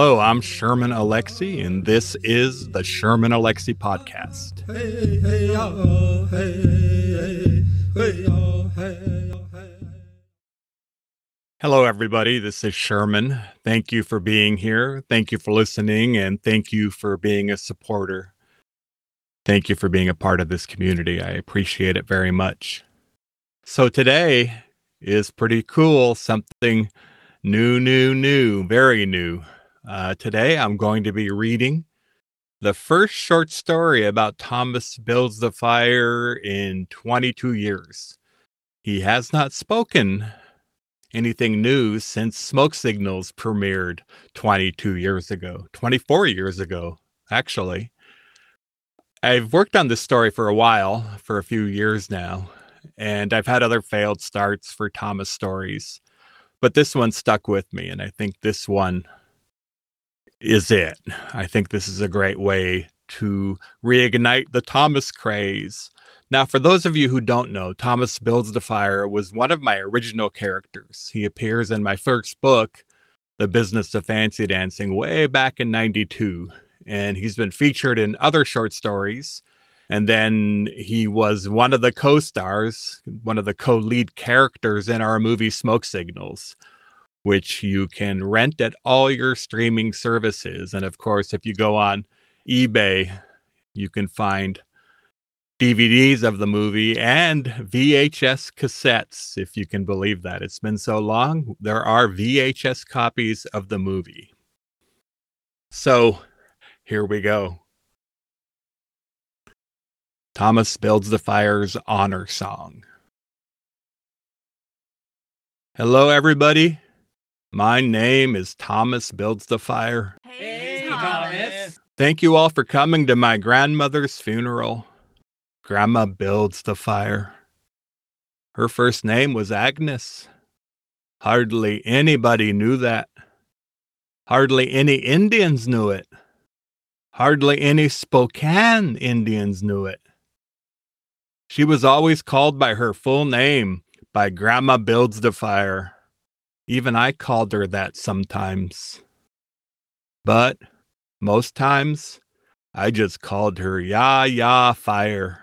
Hello, I'm Sherman Alexie, and this is the Sherman Alexie Podcast. Hey, hey, oh, hey, oh. Hello, everybody. This is Sherman. Thank you for being here. Thank you for listening, and thank you for being a supporter. Thank you for being a part of this community. I appreciate it very much. So, today is pretty cool. Something new, new, new, very new. Uh, today, I'm going to be reading the first short story about Thomas Builds the Fire in 22 years. He has not spoken anything new since Smoke Signals premiered 22 years ago, 24 years ago, actually. I've worked on this story for a while, for a few years now, and I've had other failed starts for Thomas stories, but this one stuck with me, and I think this one is it. I think this is a great way to reignite the Thomas craze. Now, for those of you who don't know, Thomas Builds the Fire was one of my original characters. He appears in my first book, The Business of Fancy Dancing, way back in 92. And he's been featured in other short stories. And then he was one of the co stars, one of the co lead characters in our movie Smoke Signals which you can rent at all your streaming services. And of course, if you go on eBay, you can find DVDs of the movie and VHS cassettes, if you can believe that. It's been so long. There are VHS copies of the movie. So here we go. Thomas Builds the Fire's Honor Song. Hello, everybody. My name is Thomas Builds the Fire. Hey, Thomas. Thank you all for coming to my grandmother's funeral. Grandma builds the fire. Her first name was Agnes. Hardly anybody knew that. Hardly any Indians knew it. Hardly any Spokane Indians knew it. She was always called by her full name by Grandma Builds the Fire. Even I called her that sometimes. But most times, I just called her Ya Ya Fire.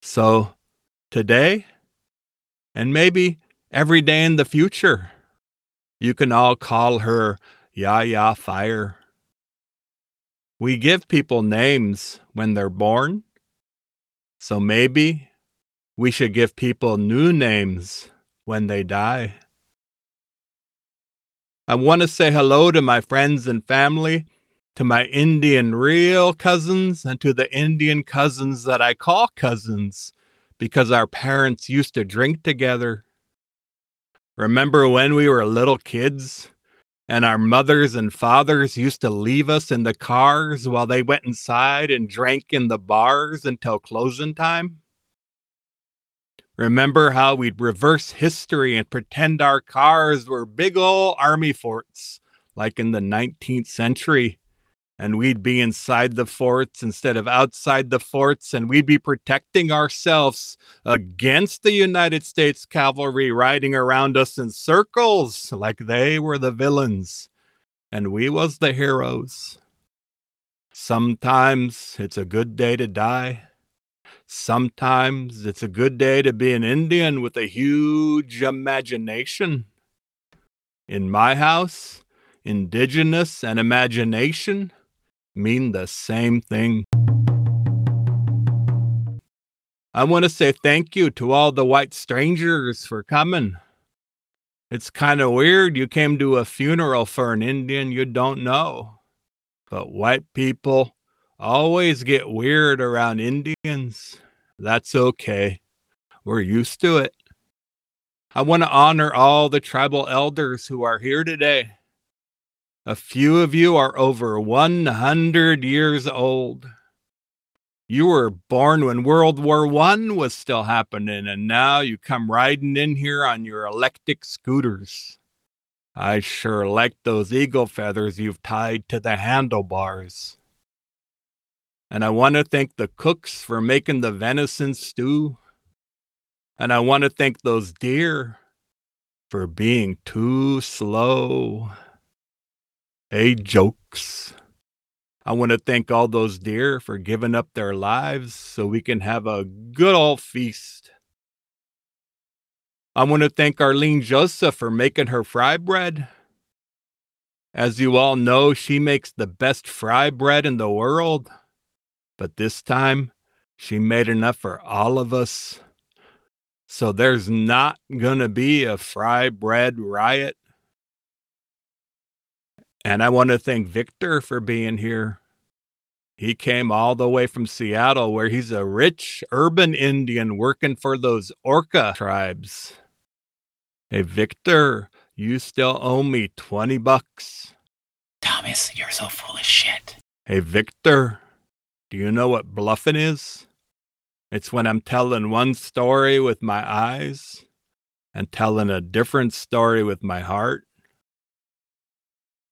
So today, and maybe every day in the future, you can all call her Ya Ya Fire. We give people names when they're born. So maybe we should give people new names when they die. I want to say hello to my friends and family, to my Indian real cousins, and to the Indian cousins that I call cousins because our parents used to drink together. Remember when we were little kids and our mothers and fathers used to leave us in the cars while they went inside and drank in the bars until closing time? Remember how we'd reverse history and pretend our cars were big old army forts, like in the 19th century, and we'd be inside the forts instead of outside the forts, and we'd be protecting ourselves against the United States cavalry riding around us in circles like they were the villains, and we was the heroes. Sometimes it's a good day to die Sometimes it's a good day to be an Indian with a huge imagination. In my house, indigenous and imagination mean the same thing. I want to say thank you to all the white strangers for coming. It's kind of weird you came to a funeral for an Indian you don't know. But white people always get weird around Indians. That's okay. We're used to it. I want to honor all the tribal elders who are here today. A few of you are over 100 years old. You were born when World War One was still happening, and now you come riding in here on your electric scooters. I sure like those eagle feathers you've tied to the handlebars. And I want to thank the cooks for making the venison stew. And I want to thank those deer for being too slow. Hey, jokes. I want to thank all those deer for giving up their lives so we can have a good old feast. I want to thank Arlene Joseph for making her fry bread. As you all know, she makes the best fry bread in the world. But this time, she made enough for all of us. So there's not going to be a fry bread riot. And I want to thank Victor for being here. He came all the way from Seattle, where he's a rich urban Indian working for those Orca tribes. Hey, Victor, you still owe me 20 bucks. Thomas, you're so full of shit. Hey, Victor, do you know what bluffing is? It's when I'm telling one story with my eyes and telling a different story with my heart.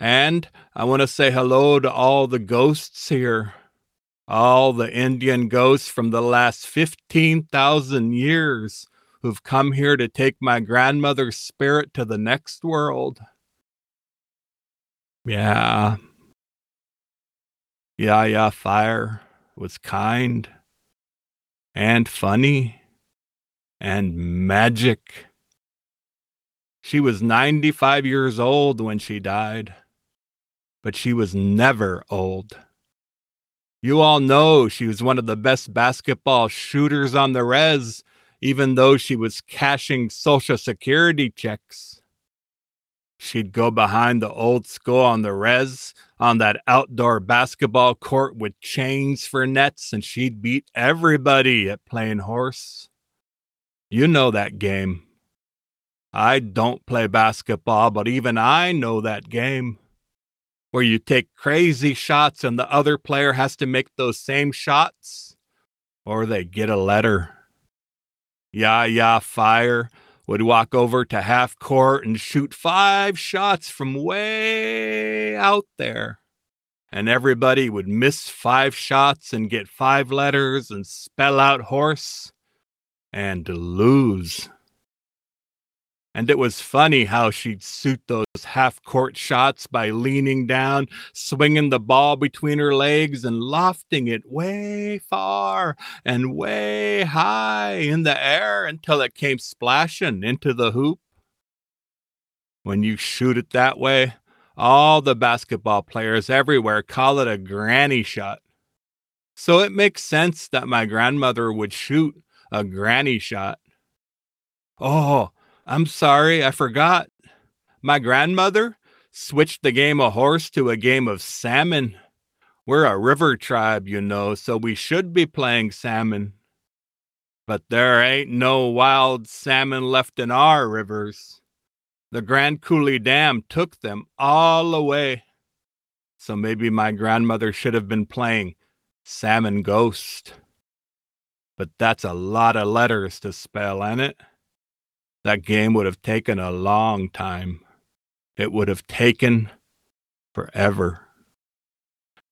And I want to say hello to all the ghosts here, all the Indian ghosts from the last 15,000 years who've come here to take my grandmother's spirit to the next world. Yeah. Yaya Fire was kind and funny and magic. She was 95 years old when she died but she was never old. You all know she was one of the best basketball shooters on the res, even though she was cashing Social Security checks. She'd go behind the old school on the res on that outdoor basketball court with chains for nets, and she'd beat everybody at playing horse. You know that game. I don't play basketball, but even I know that game where you take crazy shots and the other player has to make those same shots, or they get a letter. Yaya Fire would walk over to half court and shoot five shots from way out there. And everybody would miss five shots and get five letters and spell out horse and lose. And it was funny how she'd suit those half court shots by leaning down, swinging the ball between her legs, and lofting it way far and way high in the air until it came splashing into the hoop. When you shoot it that way, all the basketball players everywhere call it a granny shot. So it makes sense that my grandmother would shoot a granny shot. Oh, I'm sorry, I forgot. My grandmother switched the game of horse to a game of salmon. We're a river tribe, you know, so we should be playing salmon. But there ain't no wild salmon left in our rivers. The Grand Coulee Dam took them all away. So maybe my grandmother should have been playing Salmon Ghost. But that's a lot of letters to spell, ain't it? That game would have taken a long time. It would have taken forever.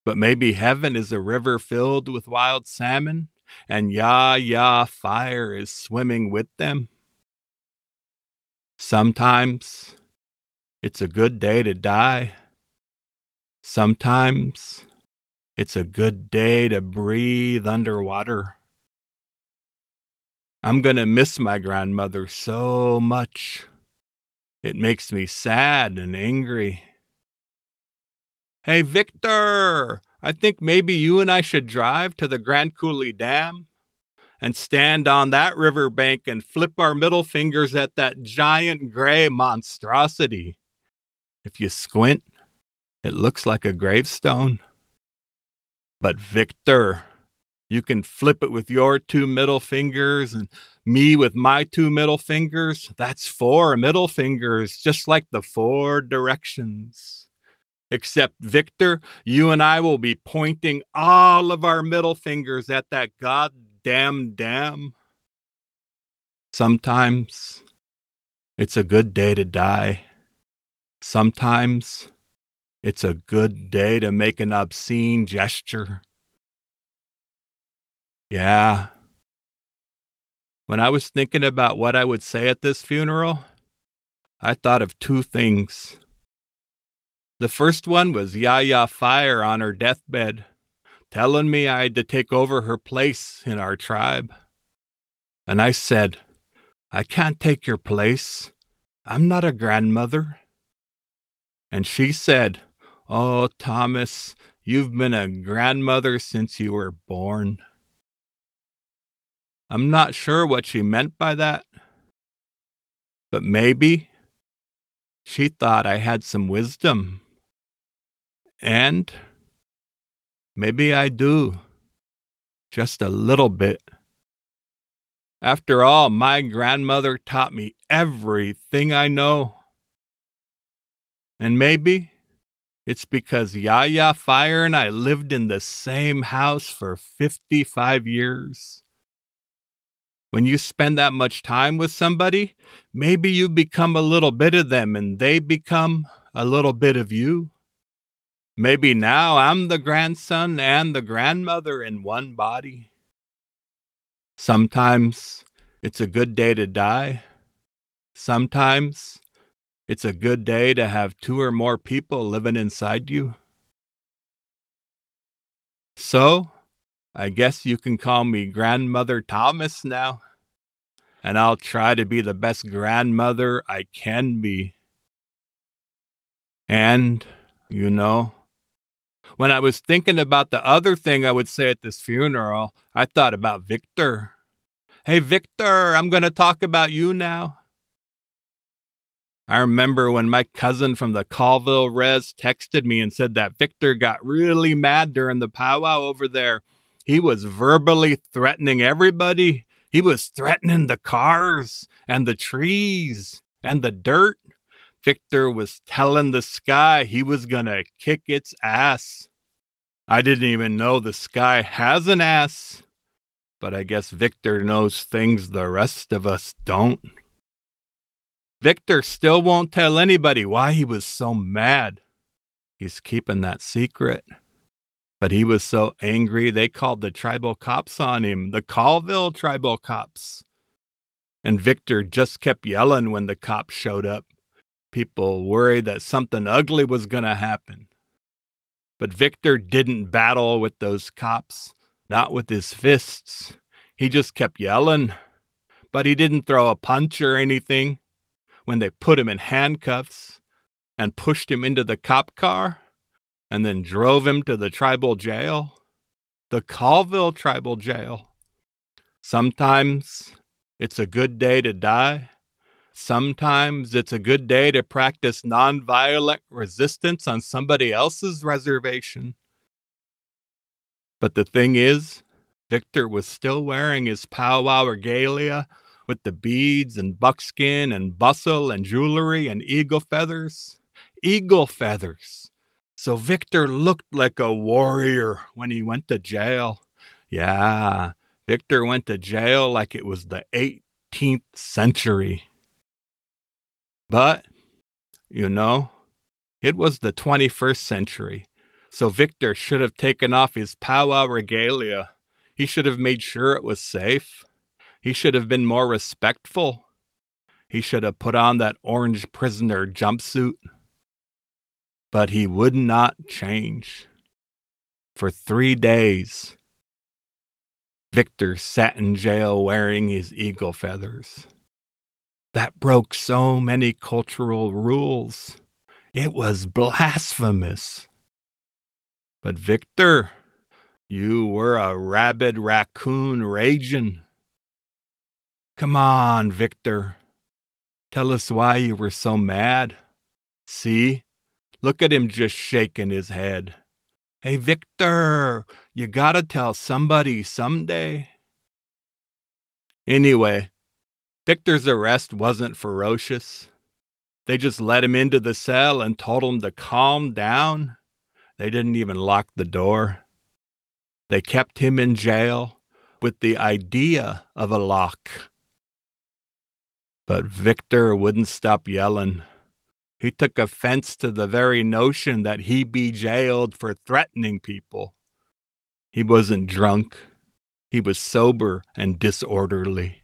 But maybe heaven is a river filled with wild salmon, and Yaya fire is swimming with them. Sometimes it's a good day to die. Sometimes it's a good day to breathe underwater. I'm going to miss my grandmother so much. It makes me sad and angry. Hey, Victor, I think maybe you and I should drive to the Grand Coulee Dam and stand on that riverbank and flip our middle fingers at that giant gray monstrosity. If you squint, it looks like a gravestone. But Victor, you can flip it with your two middle fingers and me with my two middle fingers. That's four middle fingers, just like the four directions. Except, Victor, you and I will be pointing all of our middle fingers at that goddamn dam. Sometimes it's a good day to die. Sometimes it's a good day to make an obscene gesture. Yeah. When I was thinking about what I would say at this funeral, I thought of two things. The first one was Yaya Fire on her deathbed, telling me I had to take over her place in our tribe. And I said, I can't take your place. I'm not a grandmother. And she said, Oh, Thomas, you've been a grandmother since you were born. I'm not sure what she meant by that, but maybe she thought I had some wisdom. And maybe I do, just a little bit. After all, my grandmother taught me everything I know. And maybe it's because Yaya Fire and I lived in the same house for 55 years. When you spend that much time with somebody, maybe you become a little bit of them and they become a little bit of you. Maybe now I'm the grandson and the grandmother in one body. Sometimes it's a good day to die. Sometimes it's a good day to have two or more people living inside you. So, I guess you can call me Grandmother Thomas now. And I'll try to be the best grandmother I can be. And, you know, when I was thinking about the other thing I would say at this funeral, I thought about Victor. Hey, Victor, I'm going to talk about you now. I remember when my cousin from the Colville Res texted me and said that Victor got really mad during the powwow over there. He was verbally threatening everybody. He was threatening the cars and the trees and the dirt. Victor was telling the sky he was going to kick its ass. I didn't even know the sky has an ass, but I guess Victor knows things the rest of us don't. Victor still won't tell anybody why he was so mad. He's keeping that secret. But he was so angry, they called the tribal cops on him, the Colville tribal cops. And Victor just kept yelling when the cops showed up. People worried that something ugly was going to happen. But Victor didn't battle with those cops, not with his fists. He just kept yelling. But he didn't throw a punch or anything when they put him in handcuffs and pushed him into the cop car and then drove him to the tribal jail, the Colville tribal jail. Sometimes it's a good day to die. Sometimes it's a good day to practice nonviolent resistance on somebody else's reservation. But the thing is, Victor was still wearing his powwow regalia with the beads and buckskin and bustle and jewelry and eagle feathers. Eagle feathers. So Victor looked like a warrior when he went to jail. Yeah, Victor went to jail like it was the 18th century. But, you know, it was the 21st century. So Victor should have taken off his powwow regalia. He should have made sure it was safe. He should have been more respectful. He should have put on that orange prisoner jumpsuit. But he would not change. For three days, Victor sat in jail wearing his eagle feathers. That broke so many cultural rules. It was blasphemous. But Victor, you were a rabid raccoon raging. Come on, Victor. Tell us why you were so mad. See? Look at him just shaking his head. Hey, Victor, you gotta tell somebody someday. Anyway, Victor's arrest wasn't ferocious. They just let him into the cell and told him to calm down. They didn't even lock the door. They kept him in jail with the idea of a lock. But Victor wouldn't stop yelling. He took offense to the very notion that he be jailed for threatening people. He wasn't drunk. He was sober and disorderly.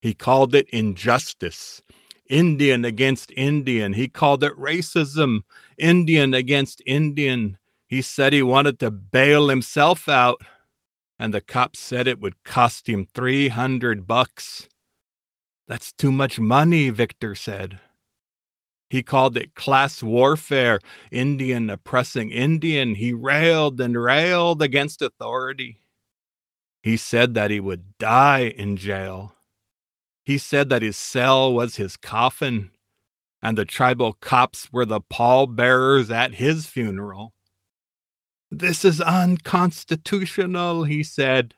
He called it injustice. Indian against Indian. He called it racism, Indian against Indian. He said he wanted to bail himself out, and the cops said it would cost him 300 bucks. That's too much money, Victor said. He called it class warfare, Indian oppressing Indian. He railed and railed against authority. He said that he would die in jail. He said that his cell was his coffin, and the tribal cops were the pallbearers at his funeral. This is unconstitutional, he said.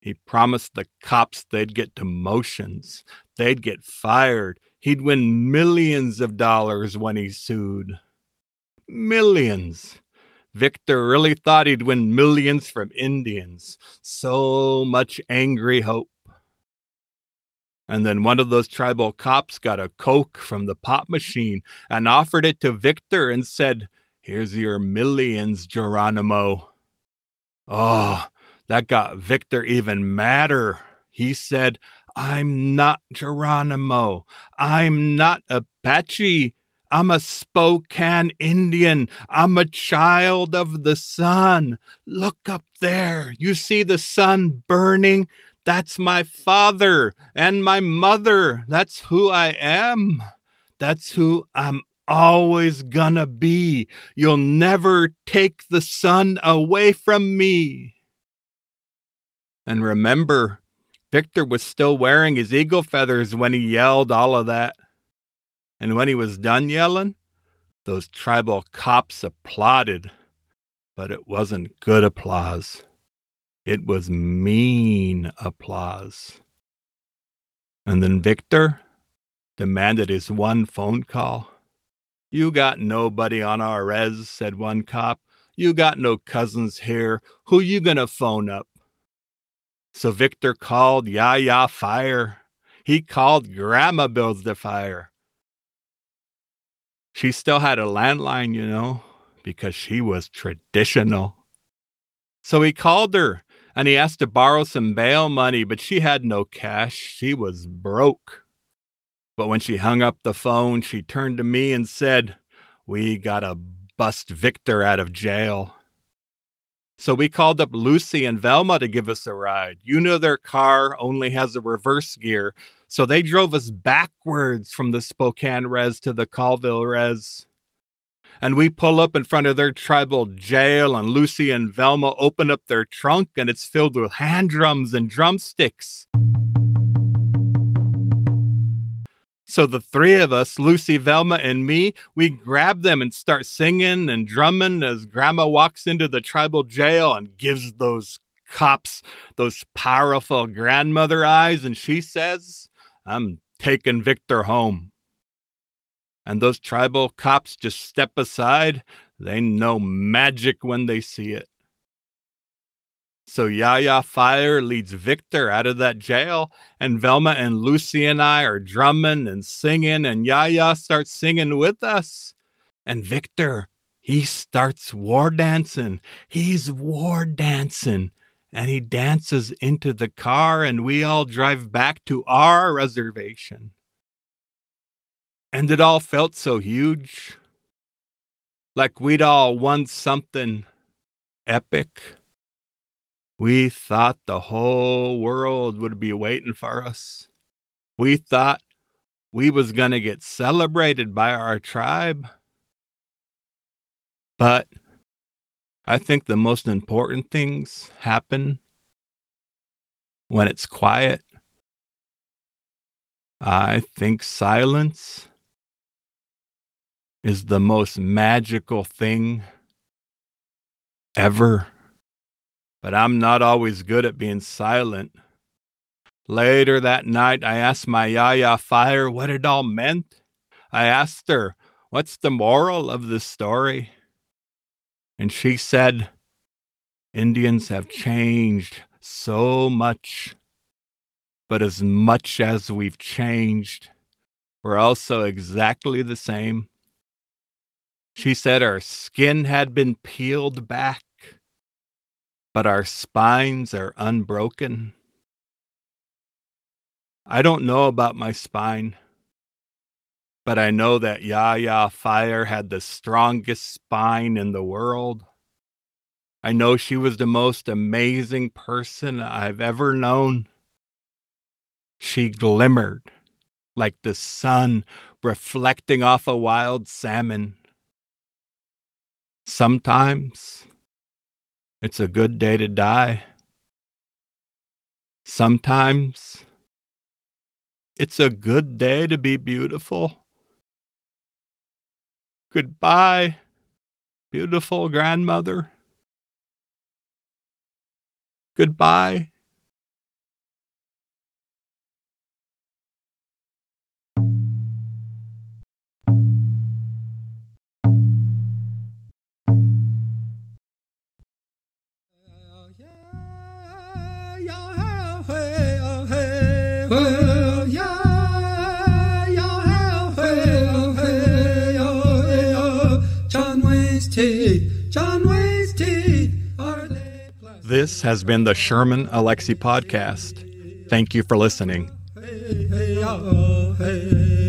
He promised the cops they'd get demotions, they'd get fired, he'd win millions of dollars when he sued. Millions. Victor really thought he'd win millions from Indians. So much angry hope. And then one of those tribal cops got a Coke from the pop machine and offered it to Victor and said, Here's your millions, Geronimo. Oh, that got Victor even madder. He said, I'm not Geronimo. I'm not Apache. I'm a Spokane Indian. I'm a child of the sun. Look up there. You see the sun burning? That's my father and my mother. That's who I am. That's who I'm always gonna be. You'll never take the sun away from me. And remember, Victor was still wearing his eagle feathers when he yelled all of that. And when he was done yelling, those tribal cops applauded. But it wasn't good applause, it was mean applause. And then Victor demanded his one phone call. You got nobody on our res, said one cop. You got no cousins here. Who you gonna phone up? So Victor called Yaya Fire. He called Grandma Builds the Fire. She still had a landline, you know, because she was traditional. So he called her and he asked to borrow some bail money, but she had no cash. She was broke. But when she hung up the phone, she turned to me and said, We gotta bust Victor out of jail. So we called up Lucy and Velma to give us a ride. You know, their car only has a reverse gear. So they drove us backwards from the Spokane res to the Colville res. And we pull up in front of their tribal jail, and Lucy and Velma open up their trunk, and it's filled with hand drums and drumsticks. So the three of us, Lucy, Velma, and me, we grab them and start singing and drumming as grandma walks into the tribal jail and gives those cops those powerful grandmother eyes. And she says, I'm taking Victor home. And those tribal cops just step aside. They know magic when they see it. So Yaya Fire leads Victor out of that jail, and Velma and Lucy and I are drumming and singing, and Yaya starts singing with us. And Victor, he starts war dancing. He's war dancing. And he dances into the car, and we all drive back to our reservation. And it all felt so huge. Like we'd all won something epic. We thought the whole world would be waiting for us. We thought we was going to get celebrated by our tribe. But I think the most important things happen when it's quiet. I think silence is the most magical thing ever but I'm not always good at being silent. Later that night, I asked my Yaya Fire what it all meant. I asked her, What's the moral of the story? And she said, Indians have changed so much, but as much as we've changed, we're also exactly the same. She said our skin had been peeled back but our spines are unbroken. I don't know about my spine, but I know that Yaya Fire had the strongest spine in the world. I know she was the most amazing person I've ever known. She glimmered like the sun reflecting off a wild salmon. Sometimes it's a good day to die. Sometimes it's a good day to be beautiful. Goodbye, beautiful grandmother. Goodbye. This has been the Sherman Alexie podcast. Thank you for listening. Hey, hey, hey,